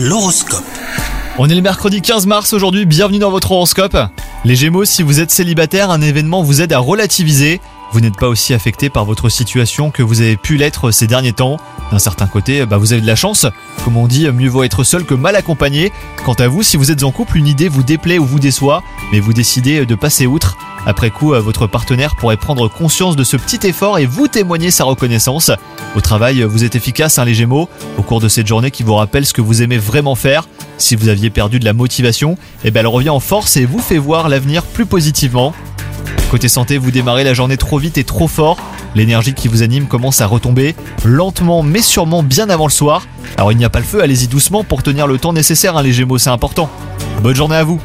L'horoscope. On est le mercredi 15 mars aujourd'hui, bienvenue dans votre horoscope. Les Gémeaux, si vous êtes célibataire, un événement vous aide à relativiser. Vous n'êtes pas aussi affecté par votre situation que vous avez pu l'être ces derniers temps. D'un certain côté, bah, vous avez de la chance. Comme on dit, mieux vaut être seul que mal accompagné. Quant à vous, si vous êtes en couple, une idée vous déplaît ou vous déçoit, mais vous décidez de passer outre. Après coup, euh, votre partenaire pourrait prendre conscience de ce petit effort et vous témoigner sa reconnaissance. Au travail, vous êtes efficace, hein, les Gémeaux, au cours de cette journée qui vous rappelle ce que vous aimez vraiment faire. Si vous aviez perdu de la motivation, eh ben elle revient en force et vous fait voir l'avenir plus positivement. Côté santé, vous démarrez la journée trop vite et trop fort. L'énergie qui vous anime commence à retomber, lentement mais sûrement bien avant le soir. Alors il n'y a pas le feu, allez-y doucement pour tenir le temps nécessaire, hein, les Gémeaux, c'est important. Bonne journée à vous